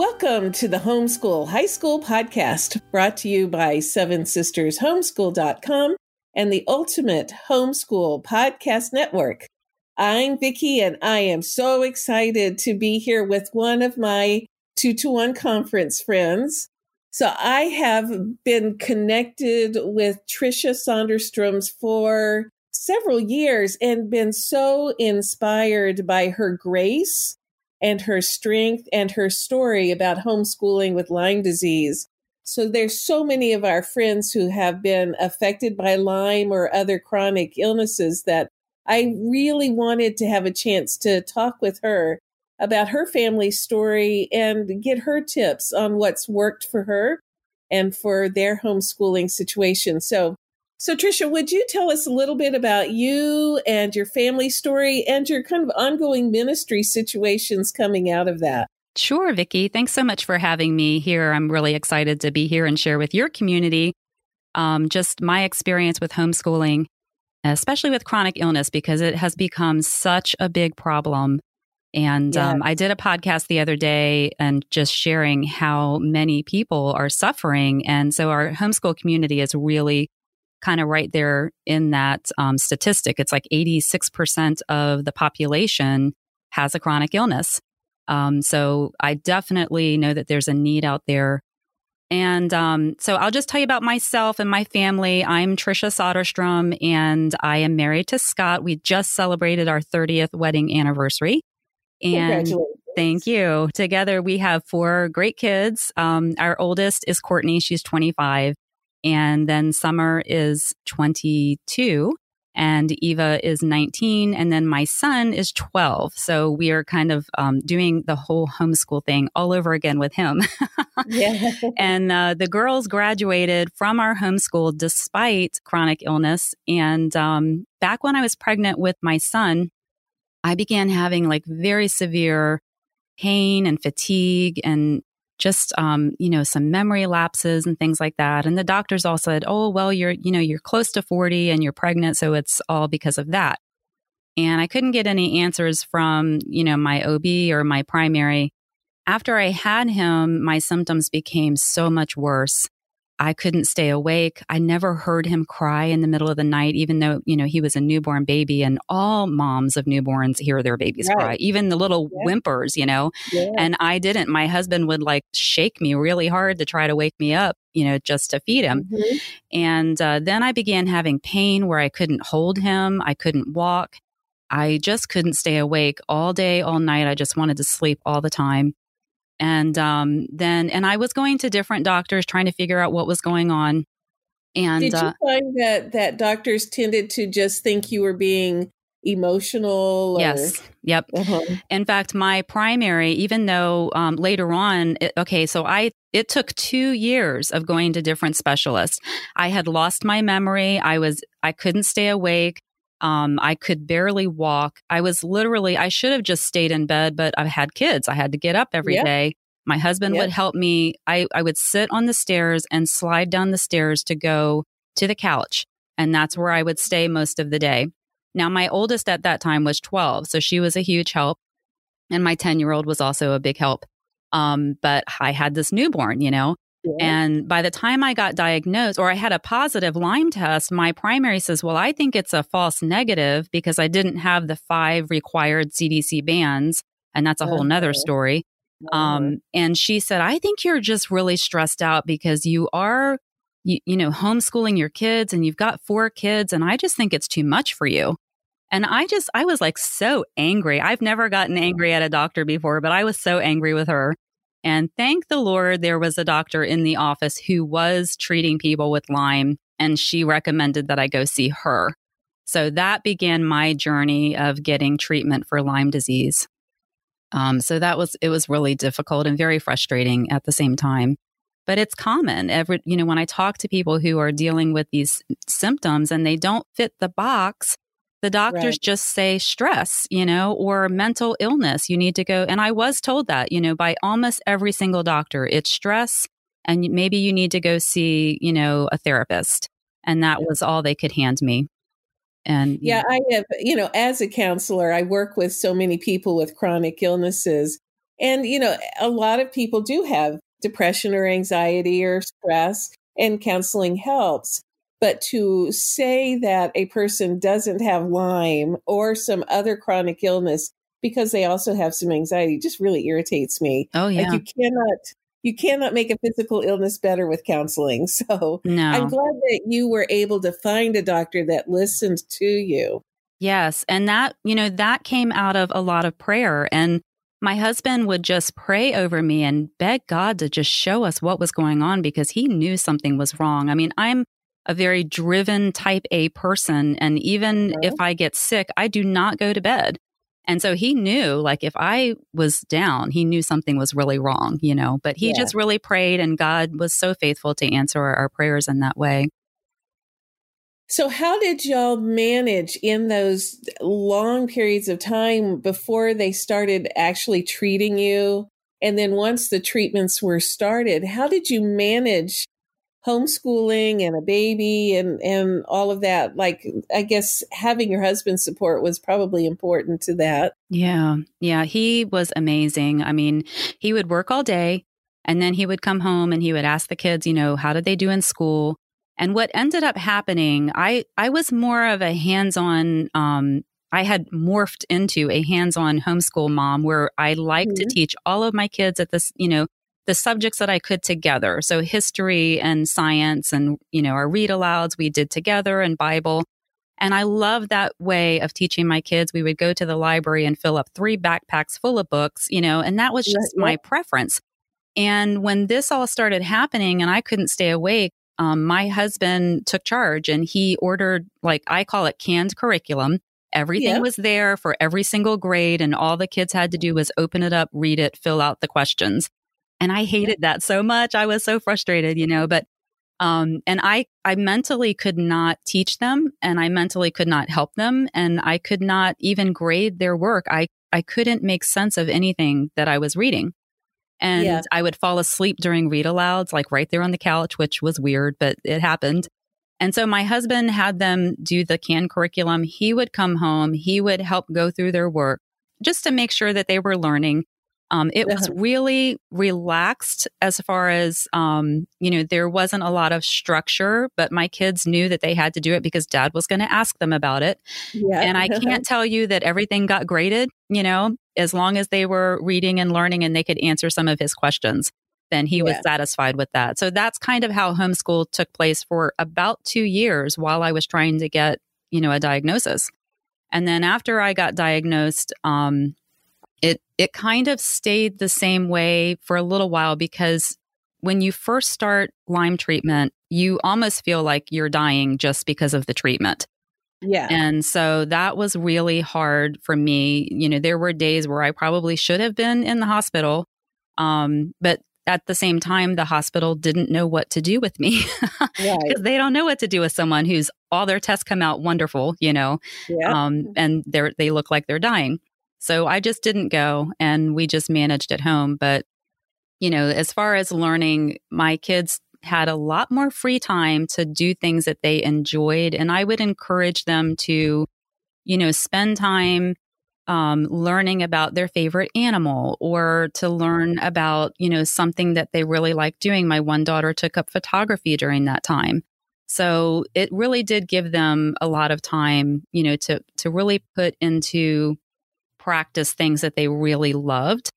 Welcome to the Homeschool High School Podcast, brought to you by Seven Sisters Homeschool.com and the Ultimate Homeschool Podcast Network. I'm Vicki, and I am so excited to be here with one of my two to one conference friends. So I have been connected with Tricia Soderstrom's for several years and been so inspired by her grace and her strength and her story about homeschooling with Lyme disease. So there's so many of our friends who have been affected by Lyme or other chronic illnesses that I really wanted to have a chance to talk with her about her family story and get her tips on what's worked for her and for their homeschooling situation. So, so Tricia, would you tell us a little bit about you and your family story and your kind of ongoing ministry situations coming out of that? Sure, Vicki. Thanks so much for having me here. I'm really excited to be here and share with your community um, just my experience with homeschooling especially with chronic illness, because it has become such a big problem. And um, I did a podcast the other day and just sharing how many people are suffering. And so our homeschool community is really kind of right there in that um, statistic. It's like 86% of the population has a chronic illness. Um, so I definitely know that there's a need out there and um, so I'll just tell you about myself and my family. I'm Tricia Soderstrom, and I am married to Scott. We just celebrated our 30th wedding anniversary. And thank you. Together, we have four great kids. Um, our oldest is Courtney, she's 25. And then Summer is 22 and Eva is 19, and then my son is 12. So we are kind of um, doing the whole homeschool thing all over again with him. yeah. And uh, the girls graduated from our homeschool despite chronic illness. And um, back when I was pregnant with my son, I began having like very severe pain and fatigue and just um, you know some memory lapses and things like that. And the doctors all said oh well you're you know you're close to 40 and you're pregnant so it's all because of that. And i couldn't get any answers from you know my ob or my primary. After i had him my symptoms became so much worse I couldn't stay awake. I never heard him cry in the middle of the night, even though, you know, he was a newborn baby and all moms of newborns hear their babies right. cry, even the little yeah. whimpers, you know, yeah. and I didn't. My husband would like shake me really hard to try to wake me up, you know, just to feed him. Mm-hmm. And uh, then I began having pain where I couldn't hold him. I couldn't walk. I just couldn't stay awake all day, all night. I just wanted to sleep all the time. And um, then, and I was going to different doctors trying to figure out what was going on. And did you uh, find that that doctors tended to just think you were being emotional? Or? Yes. Yep. Uh-huh. In fact, my primary, even though um, later on, it, okay, so I it took two years of going to different specialists. I had lost my memory. I was I couldn't stay awake. Um, I could barely walk. I was literally, I should have just stayed in bed, but I had kids. I had to get up every yep. day. My husband yep. would help me. I, I would sit on the stairs and slide down the stairs to go to the couch. And that's where I would stay most of the day. Now, my oldest at that time was 12, so she was a huge help. And my 10 year old was also a big help. Um, but I had this newborn, you know, yeah. And by the time I got diagnosed or I had a positive Lyme test, my primary says, Well, I think it's a false negative because I didn't have the five required CDC bands. And that's a whole nother story. Um, and she said, I think you're just really stressed out because you are, you, you know, homeschooling your kids and you've got four kids. And I just think it's too much for you. And I just, I was like so angry. I've never gotten angry at a doctor before, but I was so angry with her. And thank the Lord, there was a doctor in the office who was treating people with Lyme, and she recommended that I go see her. So that began my journey of getting treatment for Lyme disease. Um, so that was, it was really difficult and very frustrating at the same time. But it's common. Every, you know, when I talk to people who are dealing with these symptoms and they don't fit the box, the doctors right. just say stress, you know, or mental illness. You need to go. And I was told that, you know, by almost every single doctor, it's stress and maybe you need to go see, you know, a therapist. And that was all they could hand me. And yeah, I have, you know, as a counselor, I work with so many people with chronic illnesses. And, you know, a lot of people do have depression or anxiety or stress, and counseling helps. But to say that a person doesn't have Lyme or some other chronic illness because they also have some anxiety just really irritates me. Oh yeah. Like you cannot you cannot make a physical illness better with counseling. So no. I'm glad that you were able to find a doctor that listened to you. Yes. And that, you know, that came out of a lot of prayer. And my husband would just pray over me and beg God to just show us what was going on because he knew something was wrong. I mean, I'm a very driven type A person. And even mm-hmm. if I get sick, I do not go to bed. And so he knew, like, if I was down, he knew something was really wrong, you know, but he yeah. just really prayed, and God was so faithful to answer our, our prayers in that way. So, how did y'all manage in those long periods of time before they started actually treating you? And then once the treatments were started, how did you manage homeschooling and a baby and and all of that like i guess having your husband's support was probably important to that. Yeah. Yeah he was amazing. I mean he would work all day and then he would come home and he would ask the kids you know how did they do in school? And what ended up happening i i was more of a hands-on um I had morphed into a hands-on homeschool mom where I like mm-hmm. to teach all of my kids at this, you know, the subjects that I could together. So history and science and, you know, our read alouds we did together and Bible. And I love that way of teaching my kids. We would go to the library and fill up three backpacks full of books, you know, and that was just yeah, my preference. And when this all started happening and I couldn't stay awake, um, my husband took charge and he ordered, like I call it canned curriculum. Everything yeah. was there for every single grade, and all the kids had to do was open it up, read it, fill out the questions. And I hated that so much. I was so frustrated, you know, but um, and I, I mentally could not teach them and I mentally could not help them and I could not even grade their work. I, I couldn't make sense of anything that I was reading. And yeah. I would fall asleep during read alouds, like right there on the couch, which was weird, but it happened. And so my husband had them do the canned curriculum. He would come home, he would help go through their work just to make sure that they were learning. Um, it was really relaxed as far as, um, you know, there wasn't a lot of structure, but my kids knew that they had to do it because dad was going to ask them about it. Yeah. And I can't tell you that everything got graded, you know, as long as they were reading and learning and they could answer some of his questions, then he yeah. was satisfied with that. So that's kind of how homeschool took place for about two years while I was trying to get, you know, a diagnosis. And then after I got diagnosed, um, it kind of stayed the same way for a little while because when you first start Lyme treatment, you almost feel like you're dying just because of the treatment. Yeah. And so that was really hard for me. You know, there were days where I probably should have been in the hospital. Um, but at the same time, the hospital didn't know what to do with me because right. they don't know what to do with someone who's all their tests come out wonderful, you know, yeah. um, and they they look like they're dying. So I just didn't go and we just managed at home. But, you know, as far as learning, my kids had a lot more free time to do things that they enjoyed. And I would encourage them to, you know, spend time um, learning about their favorite animal or to learn about, you know, something that they really like doing. My one daughter took up photography during that time. So it really did give them a lot of time, you know, to to really put into practice things that they really loved.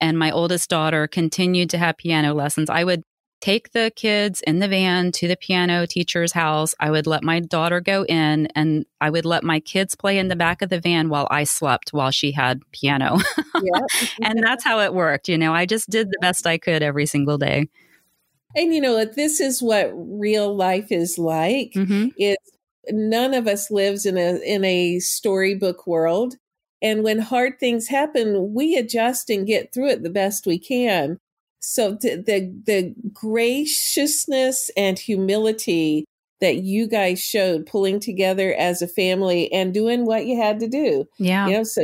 And my oldest daughter continued to have piano lessons. I would take the kids in the van to the piano teacher's house. I would let my daughter go in and I would let my kids play in the back of the van while I slept while she had piano. Yeah. and that's how it worked. You know, I just did the best I could every single day. And you know, this is what real life is like. Mm-hmm. It's none of us lives in a in a storybook world. And when hard things happen, we adjust and get through it the best we can. So the, the, the graciousness and humility that you guys showed pulling together as a family and doing what you had to do. Yeah. You know, so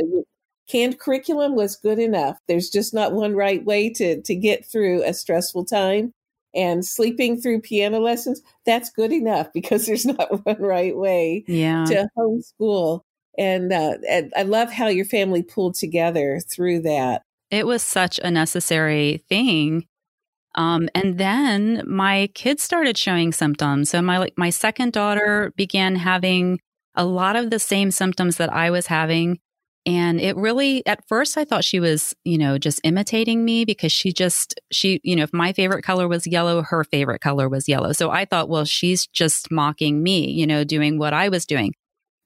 canned curriculum was good enough. There's just not one right way to to get through a stressful time. And sleeping through piano lessons, that's good enough because there's not one right way yeah. to homeschool and, uh, and I love how your family pulled together through that. it was such a necessary thing. Um, and then my kids started showing symptoms. So my like my second daughter began having a lot of the same symptoms that I was having. And it really, at first, I thought she was, you know, just imitating me because she just, she, you know, if my favorite color was yellow, her favorite color was yellow. So I thought, well, she's just mocking me, you know, doing what I was doing.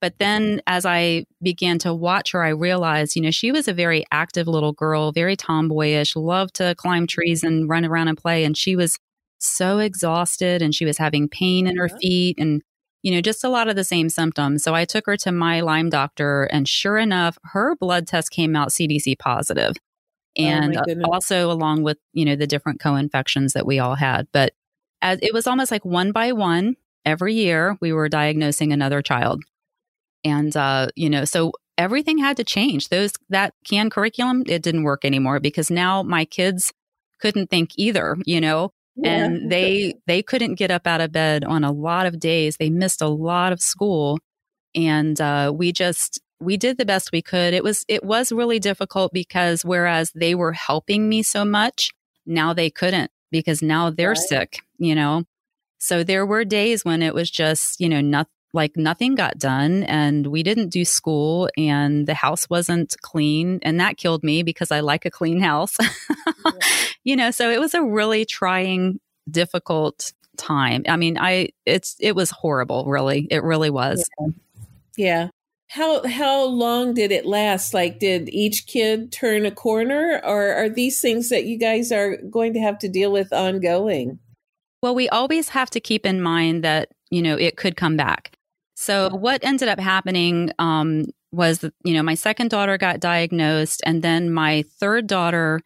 But then as I began to watch her, I realized, you know, she was a very active little girl, very tomboyish, loved to climb trees and run around and play. And she was so exhausted and she was having pain in her uh-huh. feet and you know, just a lot of the same symptoms. So I took her to my Lyme doctor, and sure enough, her blood test came out CDC positive. Oh, and oh also along with, you know, the different co infections that we all had. But as it was almost like one by one every year, we were diagnosing another child. And, uh, you know, so everything had to change. Those, that CAN curriculum, it didn't work anymore because now my kids couldn't think either, you know? and they they couldn't get up out of bed on a lot of days they missed a lot of school and uh, we just we did the best we could it was it was really difficult because whereas they were helping me so much now they couldn't because now they're right. sick you know so there were days when it was just you know nothing like nothing got done and we didn't do school and the house wasn't clean and that killed me because I like a clean house. yeah. You know, so it was a really trying difficult time. I mean, I it's it was horrible, really. It really was. Yeah. yeah. How how long did it last? Like did each kid turn a corner or are these things that you guys are going to have to deal with ongoing? Well, we always have to keep in mind that, you know, it could come back. So what ended up happening um, was, you know, my second daughter got diagnosed, and then my third daughter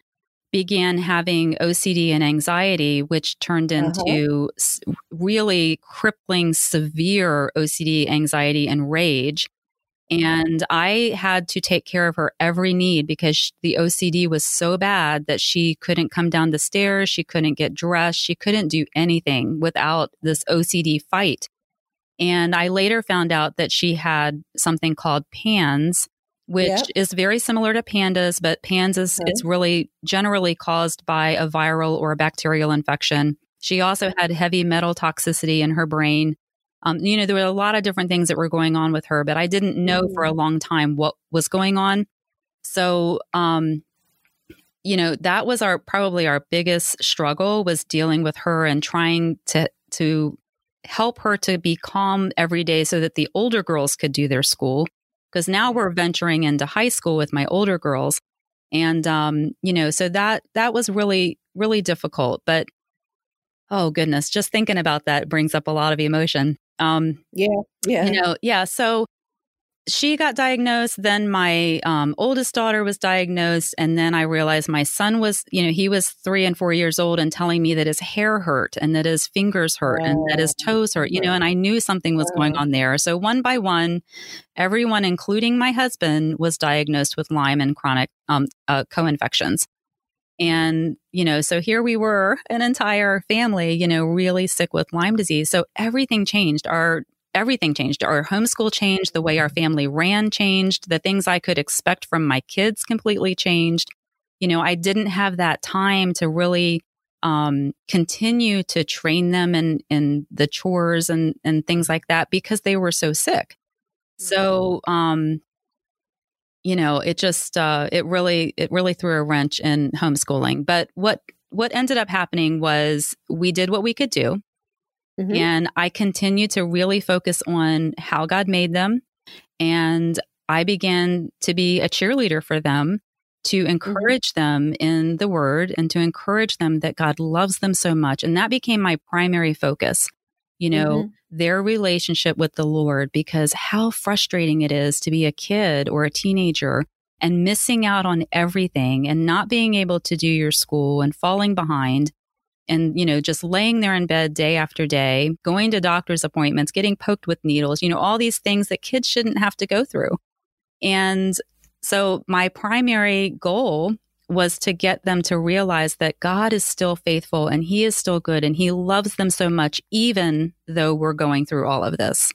began having OCD and anxiety, which turned into uh-huh. really crippling, severe OCD, anxiety, and rage. And I had to take care of her every need because the OCD was so bad that she couldn't come down the stairs. She couldn't get dressed. She couldn't do anything without this OCD fight. And I later found out that she had something called PANS, which yep. is very similar to PANDAS, but PANS is okay. it's really generally caused by a viral or a bacterial infection. She also had heavy metal toxicity in her brain. Um, you know, there were a lot of different things that were going on with her, but I didn't know mm-hmm. for a long time what was going on. So, um, you know, that was our probably our biggest struggle was dealing with her and trying to to help her to be calm every day so that the older girls could do their school. Because now we're venturing into high school with my older girls. And, um, you know, so that, that was really, really difficult. But oh goodness, just thinking about that brings up a lot of emotion. Um, yeah. Yeah. You know, yeah. So she got diagnosed. Then my um, oldest daughter was diagnosed. And then I realized my son was, you know, he was three and four years old and telling me that his hair hurt and that his fingers hurt oh. and that his toes hurt, you know, and I knew something was oh. going on there. So one by one, everyone, including my husband, was diagnosed with Lyme and chronic um, uh, co infections. And, you know, so here we were, an entire family, you know, really sick with Lyme disease. So everything changed. Our everything changed. Our homeschool changed, the way our family ran changed, the things I could expect from my kids completely changed. You know, I didn't have that time to really um, continue to train them in, in the chores and, and things like that because they were so sick. So, um, you know, it just uh, it really it really threw a wrench in homeschooling. But what what ended up happening was we did what we could do. Mm-hmm. And I continued to really focus on how God made them. And I began to be a cheerleader for them to mm-hmm. encourage mm-hmm. them in the word and to encourage them that God loves them so much. And that became my primary focus, you know, mm-hmm. their relationship with the Lord, because how frustrating it is to be a kid or a teenager and missing out on everything and not being able to do your school and falling behind and you know just laying there in bed day after day going to doctor's appointments getting poked with needles you know all these things that kids shouldn't have to go through. And so my primary goal was to get them to realize that God is still faithful and he is still good and he loves them so much even though we're going through all of this.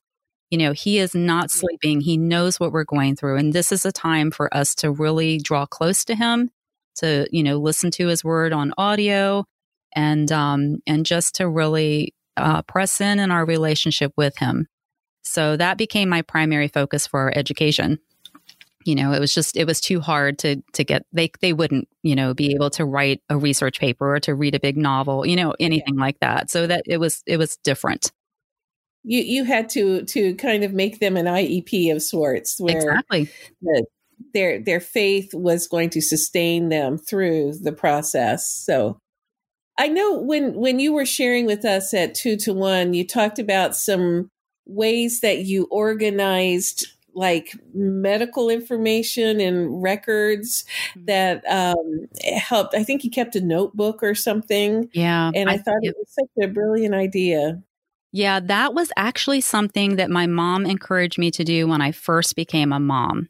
You know he is not sleeping. He knows what we're going through. And this is a time for us to really draw close to him to, you know, listen to his word on audio and, um, and just to really uh, press in in our relationship with him. So that became my primary focus for our education. You know, it was just it was too hard to to get they they wouldn't, you know, be able to write a research paper or to read a big novel, you know, anything yeah. like that. So that it was it was different. You you had to to kind of make them an IEP of sorts where exactly. The, their their faith was going to sustain them through the process. So I know when when you were sharing with us at 2 to 1 you talked about some ways that you organized like medical information and records mm-hmm. that um, helped. I think you kept a notebook or something. Yeah. And I, I thought it was such a brilliant idea. Yeah, that was actually something that my mom encouraged me to do when I first became a mom.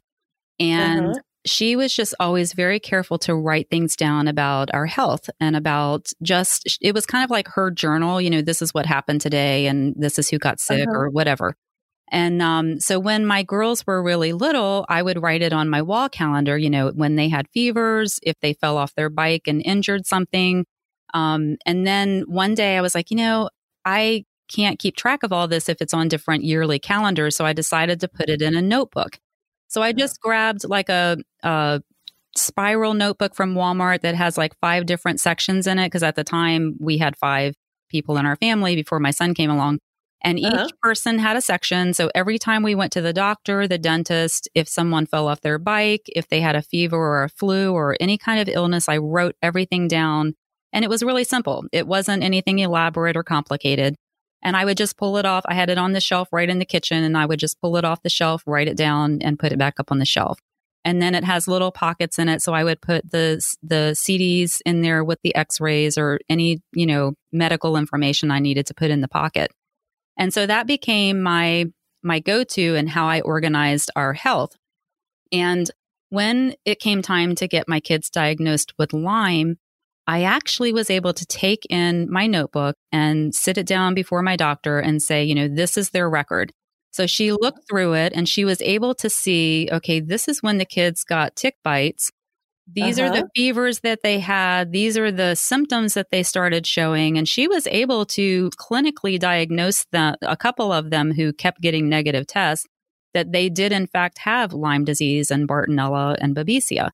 And uh-huh she was just always very careful to write things down about our health and about just, it was kind of like her journal, you know, this is what happened today and this is who got sick uh-huh. or whatever. And um, so when my girls were really little, I would write it on my wall calendar, you know, when they had fevers, if they fell off their bike and injured something. Um, and then one day I was like, you know, I can't keep track of all this if it's on different yearly calendars. So I decided to put it in a notebook. So I just grabbed like a, a spiral notebook from Walmart that has like five different sections in it. Cause at the time we had five people in our family before my son came along. And each uh-huh. person had a section. So every time we went to the doctor, the dentist, if someone fell off their bike, if they had a fever or a flu or any kind of illness, I wrote everything down. And it was really simple. It wasn't anything elaborate or complicated. And I would just pull it off. I had it on the shelf right in the kitchen and I would just pull it off the shelf, write it down and put it back up on the shelf. And then it has little pockets in it. So I would put the, the CDs in there with the x-rays or any, you know, medical information I needed to put in the pocket. And so that became my, my go-to and how I organized our health. And when it came time to get my kids diagnosed with Lyme, I actually was able to take in my notebook and sit it down before my doctor and say, you know, this is their record. So she looked through it and she was able to see, okay, this is when the kids got tick bites. These uh-huh. are the uh-huh. fevers that they had. These are the symptoms that they started showing. And she was able to clinically diagnose the, a couple of them who kept getting negative tests that they did, in fact, have Lyme disease and Bartonella and Babesia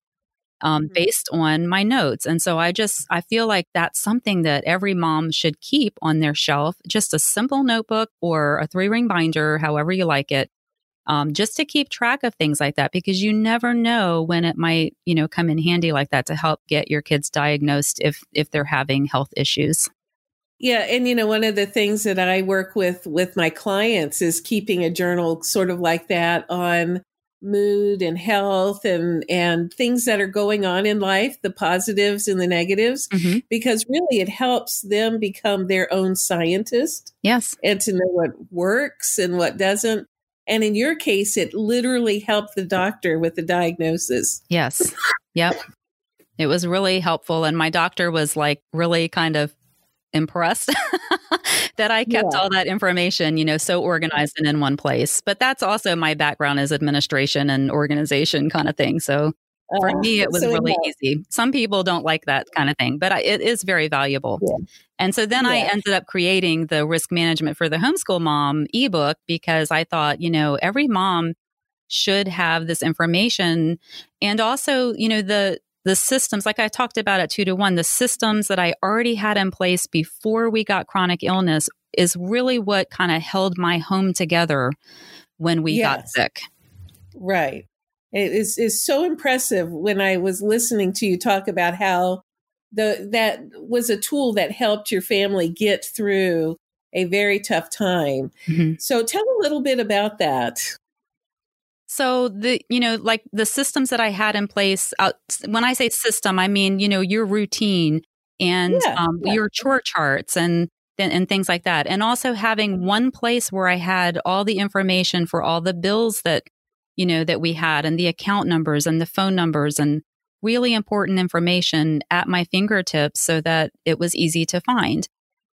um, mm-hmm. based on my notes. And so I just, I feel like that's something that every mom should keep on their shelf, just a simple notebook or a three ring binder, however you like it. Um, just to keep track of things like that because you never know when it might you know come in handy like that to help get your kids diagnosed if if they're having health issues yeah and you know one of the things that i work with with my clients is keeping a journal sort of like that on mood and health and and things that are going on in life the positives and the negatives mm-hmm. because really it helps them become their own scientist yes. and to know what works and what doesn't. And in your case it literally helped the doctor with the diagnosis. Yes. Yep. It was really helpful. And my doctor was like really kind of impressed that I kept yeah. all that information, you know, so organized and in one place. But that's also my background is administration and organization kind of thing. So for uh, me, it was so really easy. Some people don't like that kind of thing, but I, it is very valuable. Yeah. And so then yeah. I ended up creating the risk management for the homeschool mom ebook because I thought, you know, every mom should have this information and also, you know, the the systems, like I talked about at two to one, the systems that I already had in place before we got chronic illness is really what kind of held my home together when we yes. got sick. Right. It is, is so impressive when I was listening to you talk about how the that was a tool that helped your family get through a very tough time. Mm-hmm. So tell a little bit about that. So the you know like the systems that I had in place. Uh, when I say system, I mean you know your routine and yeah, um, yeah. your chore charts and and things like that, and also having one place where I had all the information for all the bills that you know that we had and the account numbers and the phone numbers and really important information at my fingertips so that it was easy to find.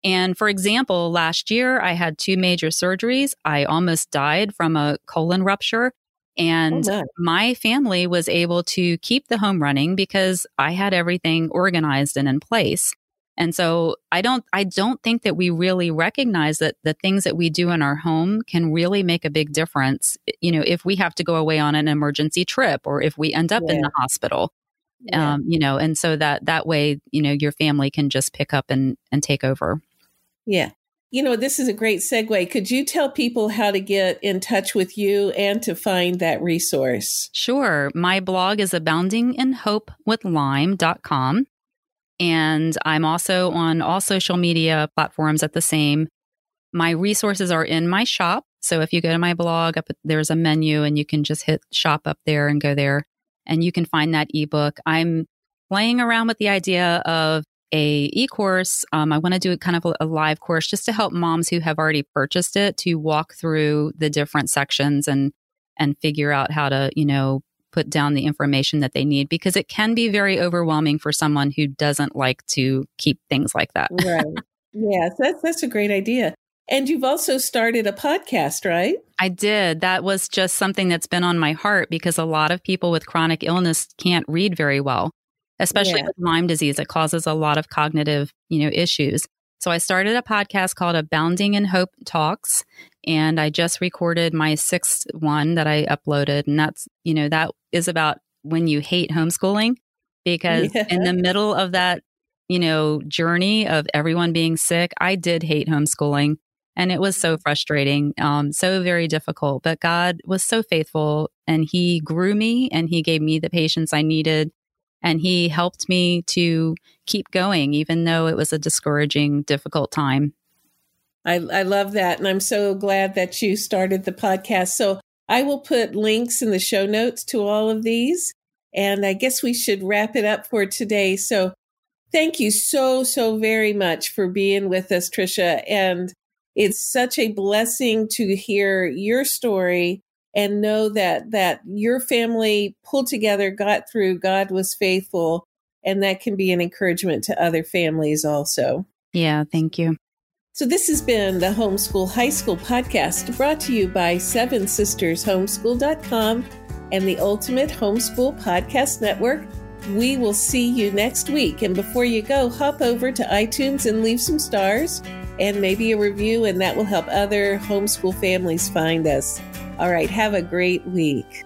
And for example, last year I had two major surgeries. I almost died from a colon rupture And Oh, my family was able to keep the home running because I had everything organized and in place. And so I don't I don't think that we really recognize that the things that we do in our home can really make a big difference. You know, if we have to go away on an emergency trip or if we end up in the hospital. Yeah. Um, you know, and so that that way, you know, your family can just pick up and and take over. yeah. You know, this is a great segue. Could you tell people how to get in touch with you and to find that resource? Sure. My blog is aboundinginhopewithlyme.com. And I'm also on all social media platforms at the same. My resources are in my shop. So if you go to my blog, up there's a menu and you can just hit shop up there and go there and you can find that ebook. I'm playing around with the idea of a e-course. Um, I want to do a kind of a, a live course just to help moms who have already purchased it to walk through the different sections and and figure out how to, you know, put down the information that they need because it can be very overwhelming for someone who doesn't like to keep things like that. Right. yes, that's that's a great idea. And you've also started a podcast, right? I did. That was just something that's been on my heart because a lot of people with chronic illness can't read very well, especially Yeah. with Lyme disease. It causes a lot of cognitive, you know, issues. So I started a podcast called Abounding in Hope Talks, and I just recorded my sixth one that I uploaded, and that's you know that is about when you hate homeschooling because Yeah. in the middle of that you know journey of everyone being sick, I did hate homeschooling. And it was so frustrating, um, so very difficult. But God was so faithful and He grew me and He gave me the patience I needed. And He helped me to keep going, even though it was a discouraging, difficult time. I, I love that. And I'm so glad that you started the podcast. So I will put links in the show notes to all of these. And I guess we should wrap it up for today. So thank you so, so very much for being with us, Tricia. And it's such a blessing to hear your story and know that that your family pulled together, got through, God was faithful, and that can be an encouragement to other families also. Yeah, thank you. So, this has been the Homeschool High School podcast brought to you by Seven Sisters Homeschool.com and the Ultimate Homeschool Podcast Network. We will see you next week. And before you go, hop over to iTunes and leave some stars and maybe a review, and that will help other homeschool families find us. All right, have a great week.